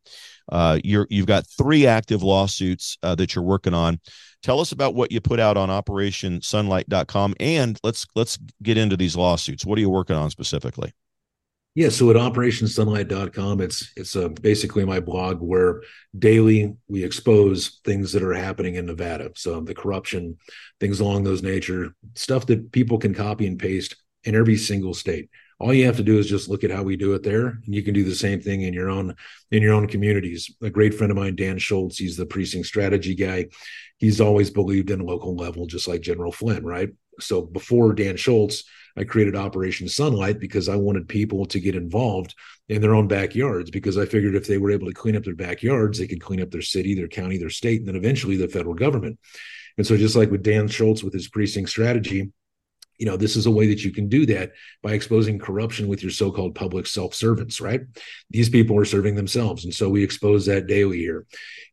Uh, you're you've got three active lawsuits uh, that you're working on. Tell us about what you put out on operationsunlight.com and let's let's get into these lawsuits. What are you working on specifically? Yeah, so at operationsunlight.com, it's it's uh, basically my blog where daily we expose things that are happening in Nevada. So the corruption, things along those nature, stuff that people can copy and paste in every single state. All you have to do is just look at how we do it there, and you can do the same thing in your own in your own communities. A great friend of mine, Dan Schultz, he's the precinct strategy guy. He's always believed in local level, just like General Flynn, right? So before Dan Schultz, I created Operation Sunlight because I wanted people to get involved in their own backyards because I figured if they were able to clean up their backyards, they could clean up their city, their county, their state, and then eventually the federal government. And so, just like with Dan Schultz with his precinct strategy, you know, this is a way that you can do that by exposing corruption with your so-called public self-servants, right? These people are serving themselves, and so we expose that daily here.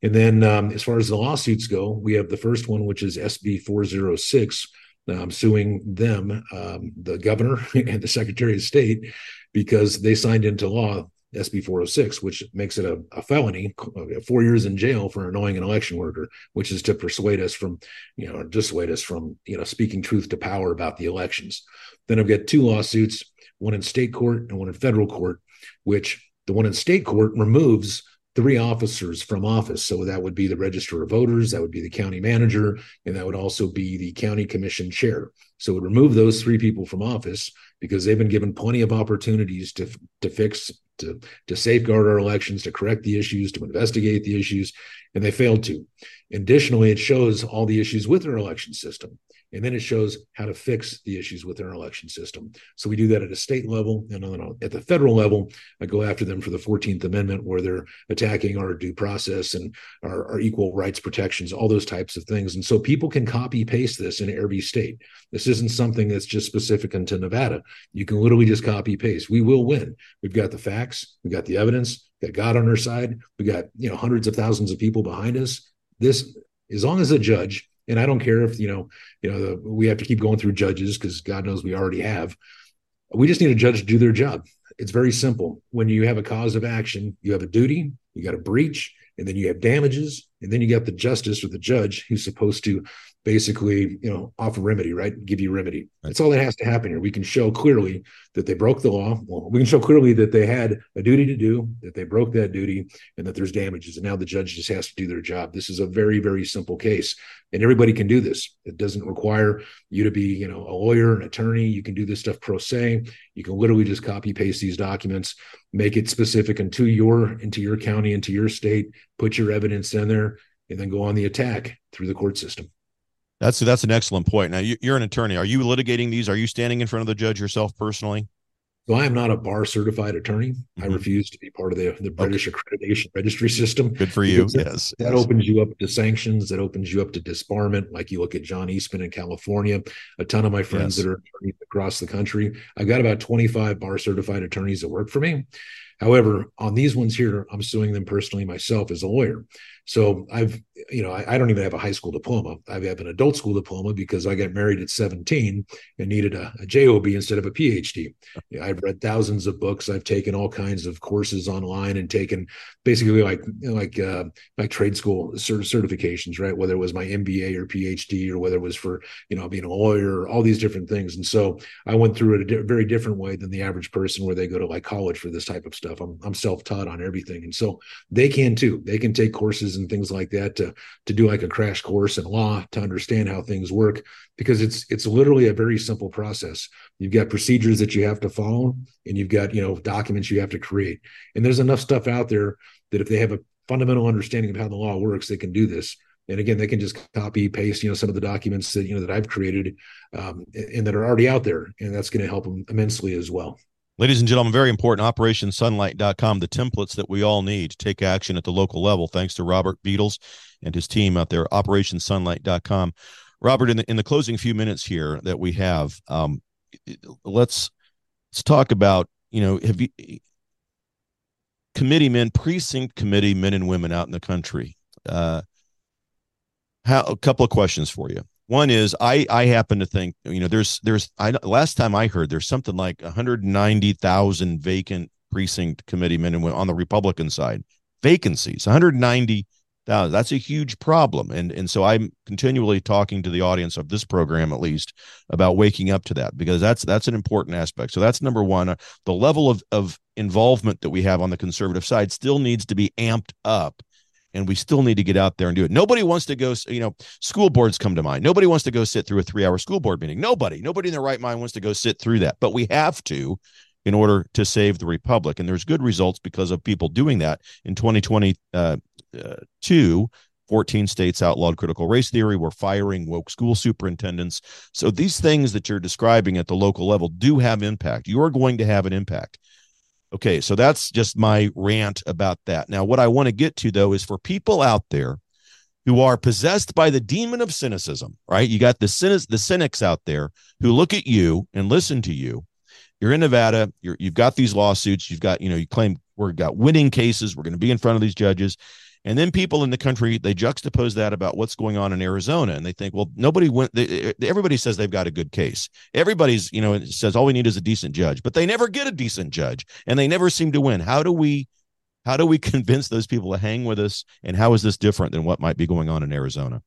And then, um, as far as the lawsuits go, we have the first one, which is SB 406, um, suing them, um, the governor and the Secretary of State, because they signed into law SB 406, which makes it a, a, felony, uh, four years in jail for annoying an election worker, which is to persuade us from, you know, dissuade us from, you know, speaking truth to power about the elections. Then I've got two lawsuits, one in state court and one in federal court, which the one in state court removes three officers from office. So that would be the register of voters, that would be the county manager, and that would also be the county commission chair. So it would remove those three people from office because they've been given plenty of opportunities to to fix to to safeguard our elections, to correct the issues, to investigate the issues, and they failed to. Additionally, it shows all the issues with our election system. And then it shows how to fix the issues with our election system. So we do that at a state level. And then at the federal level, I go after them for the 14th Amendment, where they're attacking our due process and our, our equal rights protections, all those types of things. And so people can copy paste this in every state. This isn't something that's just specific into Nevada. You can literally just copy paste. We will win. We've got the facts, we've got the evidence, got God on our side, we got you know hundreds of thousands of people behind us. This, as long as a judge and I don't care if you know, you know, the, we have to keep going through judges because God knows we already have. We just need a judge to do their job. It's very simple. When you have a cause of action, you have a duty, you got a breach, and then you have damages, and then you got the justice or the judge who's supposed to basically, you know, offer remedy, right? Give you remedy. That's all that has to happen here. We can show clearly that they broke the law. Well, we can show clearly that they had a duty to do, that they broke that duty, and that there's damages. And now the judge just has to do their job. This is a very, very simple case. And everybody can do this. It doesn't require you to be, you know, a lawyer, an attorney. You can do this stuff pro se. You can literally just copy paste these documents, make it specific into your into your county, into your state, put your evidence in there, and then go on the attack through the court system. That's that's an excellent point. Now you, are an attorney. Are you litigating these? Are you standing in front of the judge yourself personally? So I am not a bar certified attorney. Mm-hmm. I refuse to be part of the, the British okay. accreditation registry system. Good for you. That, yes. That yes. opens you up to sanctions. That opens you up to disbarment. Like you look at John Eastman in California, a ton of my friends yes. that are attorneys across the country. I've got about 25 bar certified attorneys that work for me. However, on these ones here, I'm suing them personally myself as a lawyer. So I've, you know, I, I, don't even have a high school diploma. I have an adult school diploma because I got married at 17 and needed a, a JOB instead of a PhD. I've read thousands of books. I've taken all kinds of courses online and taken basically like like uh, trade school cert- certifications, right? Whether it was my MBA or PhD or whether it was for you know being a lawyer, all these different things. And so I went through it a di- very different way than the average person, where they go to like college for this type of stuff. I'm I'm self taught on everything, and so they can too. They can take courses and things like that to to do like a crash course in law to understand how things work because it's it's literally a very simple process. You've got procedures that you have to follow and you've got you know documents you have to create. And there's enough stuff out there that if they have a fundamental understanding of how the law works they can do this. And again they can just copy paste you know some of the documents that you know that i've created um, and that are already out there and that's going to help them immensely as well Ladies and gentlemen, very important operationsunlight.com, the templates that we all need to take action at the local level. Thanks to Robert Beadles and his team out there, operationsunlight.com. Robert, in the, in the closing few minutes here that we have, um, let's let's talk about, you know, have you committee men, precinct committee men and women out in the country. Uh, how, a couple of questions for you. One is I I happen to think you know there's there's I last time I heard there's something like 190,000 vacant precinct committee men and women on the Republican side. Vacancies 190,000 that's a huge problem. And and so I'm continually talking to the audience of this program at least about waking up to that because that's that's an important aspect. So that's number one. Uh, the level of of involvement that we have on the conservative side still needs to be amped up and we still need to get out there and do it. Nobody wants to go, you know, school boards come to mind. Nobody wants to go sit through a three hour school board meeting. Nobody, nobody in their right mind wants to go sit through that, but we have to in order to save the republic. And there's good results because of people doing that in 2022. Uh, uh 14 states outlawed critical race theory. We're firing woke school superintendents. So these things that you're describing at the local level do have impact. You are going to have an impact. Okay, so that's just my rant about that. Now, what I want to get to though is for people out there who are possessed by the demon of cynicism, right? You got the cynics, the cynics out there who look at you and listen to you. You're in Nevada. You're, you've got these lawsuits. You've got, you know, you claim we've got winning cases. We're going to be in front of these judges. And then people in the country they juxtapose that about what's going on in Arizona, and they think, well, nobody went. They, everybody says they've got a good case. Everybody's, you know, says all we need is a decent judge, but they never get a decent judge, and they never seem to win. How do we, how do we convince those people to hang with us? And how is this different than what might be going on in Arizona?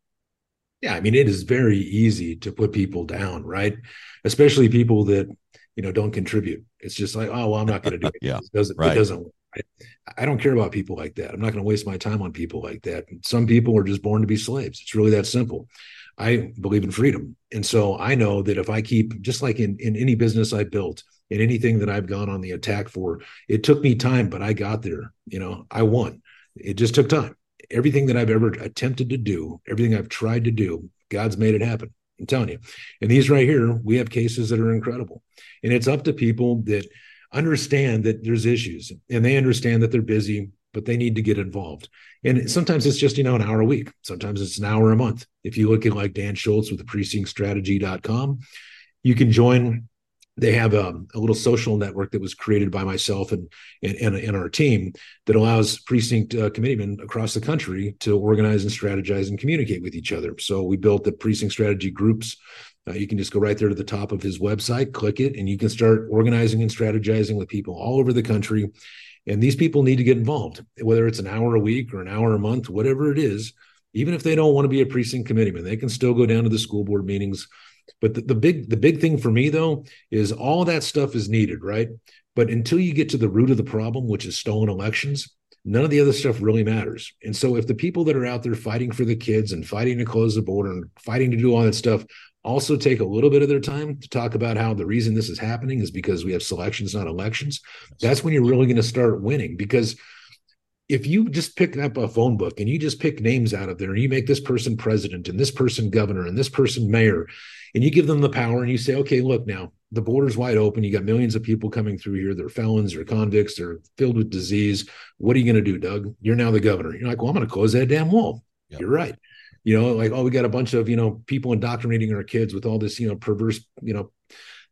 Yeah, I mean, it is very easy to put people down, right? Especially people that you know don't contribute. It's just like, oh, well, I'm not going to do it. yeah, it doesn't, right. it doesn't I don't care about people like that. I'm not going to waste my time on people like that. Some people are just born to be slaves. It's really that simple. I believe in freedom. And so I know that if I keep, just like in, in any business I built, in anything that I've gone on the attack for, it took me time, but I got there. You know, I won. It just took time. Everything that I've ever attempted to do, everything I've tried to do, God's made it happen. I'm telling you. And these right here, we have cases that are incredible. And it's up to people that understand that there's issues and they understand that they're busy but they need to get involved. And sometimes it's just you know an hour a week. Sometimes it's an hour a month. If you look at like dan schultz with the precinctstrategy.com you can join. They have a, a, little social network that was created by myself and and, and, and our team that allows precinct uh, committeemen across the country to organize and strategize and communicate with each other. So we built the precinct strategy groups uh, you can just go right there to the top of his website, click it, and you can start organizing and strategizing with people all over the country. And these people need to get involved, whether it's an hour a week or an hour a month, whatever it is. Even if they don't want to be a precinct committeeman, they can still go down to the school board meetings. But the, the big the big thing for me though is all that stuff is needed, right? But until you get to the root of the problem, which is stolen elections, none of the other stuff really matters. And so if the people that are out there fighting for the kids and fighting to close the border and fighting to do all that stuff also take a little bit of their time to talk about how the reason this is happening is because we have selections, not elections. That's when you're really going to start winning because if you just pick up a phone book and you just pick names out of there and you make this person president and this person governor and this person mayor and you give them the power and you say okay look now the border's wide open. You got millions of people coming through here. They're felons they're convicts they're filled with disease. What are you going to do doug? You're now the governor. You're like well i'm going to close that damn wall. Yep. you're right you know like oh we got a bunch of you know people indoctrinating our kids with all this you know perverse you know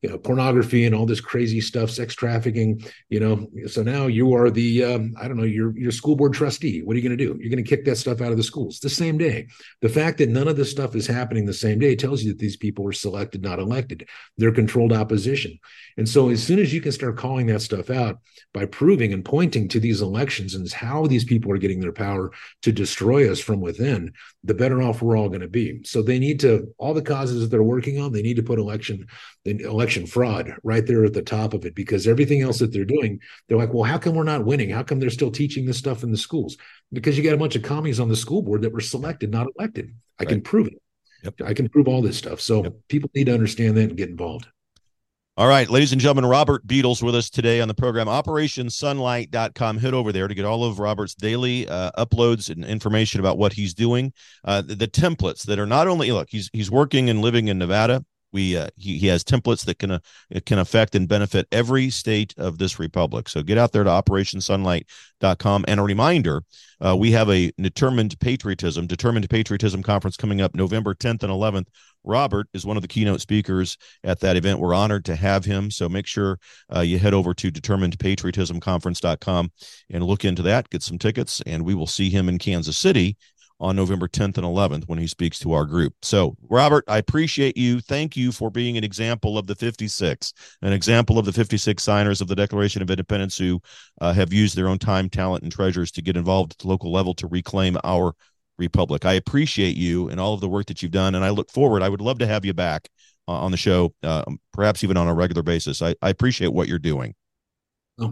you know pornography and all this crazy stuff sex trafficking you know. So now you are the um, i don't know you're your school board trustee. What are you going to do? You're going to kick that stuff out of the schools the same day. The fact that none of this stuff is happening the same day tells you that these people were selected not elected. They're controlled opposition. And so as soon as you can start calling that stuff out by proving and pointing to these elections and how these people are getting their power to destroy us from within the better off we're all going to be. So they need to all the causes that they're working on they need to put election election fraud right there at the top of it because everything else that they're doing, they're like, well, how come we're not winning? How come they're still teaching this stuff in the schools? Because you got a bunch of commies on the school board that were selected, not elected. I right. can prove it. Yep. I can prove all this stuff. So yep. people need to understand that and get involved. All right, ladies and gentlemen, Robert Beadles with us today on the program. OperationSunlight.com. Head over there to get all of Robert's daily uh, uploads and information about what he's doing. Uh, the, the, templates that are not only look, he's he's working and living in Nevada. We uh, he, he has templates that can uh, can affect and benefit every state of this republic. So get out there to operationsunlight.com. And a reminder, uh, we have a determined patriotism, determined patriotism conference coming up November 10th and 11th. Robert is one of the keynote speakers at that event. We're honored to have him. So make sure uh, you head over to determinedpatriotismconference.com and look into that, get some tickets, and we will see him in Kansas City on November 10th and 11th when he speaks to our group. So, Robert, I appreciate you. Thank you for being an example of the 56, an example of the 56 signers of the Declaration of Independence who uh, have used their own time, talent, and treasures to get involved at the local level to reclaim our republic. I appreciate you and all of the work that you've done, and I look forward. I would love to have you back uh, on the show, uh, perhaps even on a regular basis. I, I appreciate what you're doing.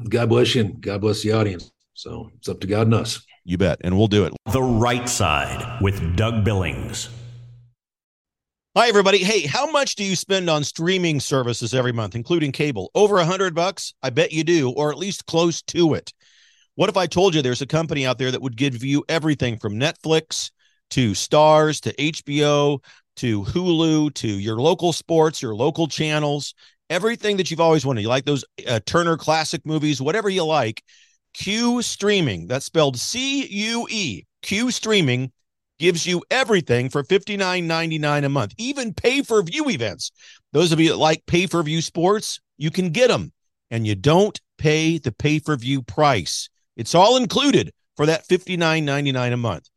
God bless you, and God bless the audience. So it's up to God and us. You bet. And we'll do it. The Right Side with Doug Billings. Hi, everybody. Hey, how much do you spend on streaming services every month, including cable? Over a hundred bucks? I bet you do, or at least close to it. What if I told you there's a company out there that would give you everything from Netflix to Starz to HBO to Hulu to your local sports, your local channels, everything that you've always wanted? You like those uh, Turner classic movies, whatever you like. Cue Streaming, that's spelled C U E, Cue Streaming gives you everything for $59.99 a month, even pay per view events. Those of you that like pay per view sports, you can get them and you don't pay the pay per view price. It's all included for that $59.99 a month.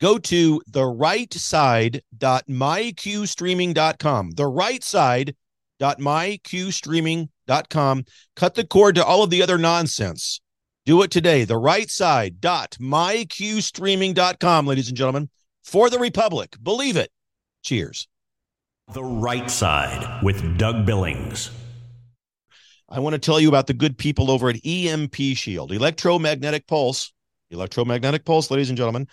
Go to the right side.mycuestreaming.com. The right side.mycuestreaming.com. Cut the cord to all of the other nonsense. Do it today. The right side.mycuestreaming.com, ladies and gentlemen, for the Republic. Believe it. Cheers. The right side with Doug Billings. I want to tell you about the good people over at EMP Shield, electromagnetic pulse. Electromagnetic pulse, ladies and gentlemen.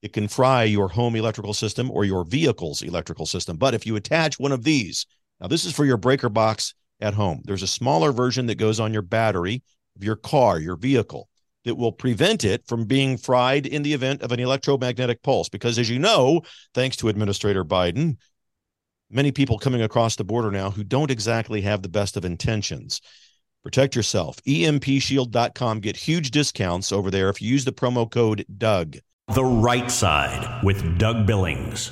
It can fry your home electrical system or your vehicle's electrical system. But if you attach one of these, now this is for your breaker box at home. There's a smaller version that goes on your battery of your car, your vehicle, that will prevent it from being fried in the event of an electromagnetic pulse. Because as you know, thanks to Administrator Biden, many people coming across the border now who don't exactly have the best of intentions. Protect yourself. EMPshield.com. Get huge discounts over there if you use the promo code Doug. The right side with Doug Billings.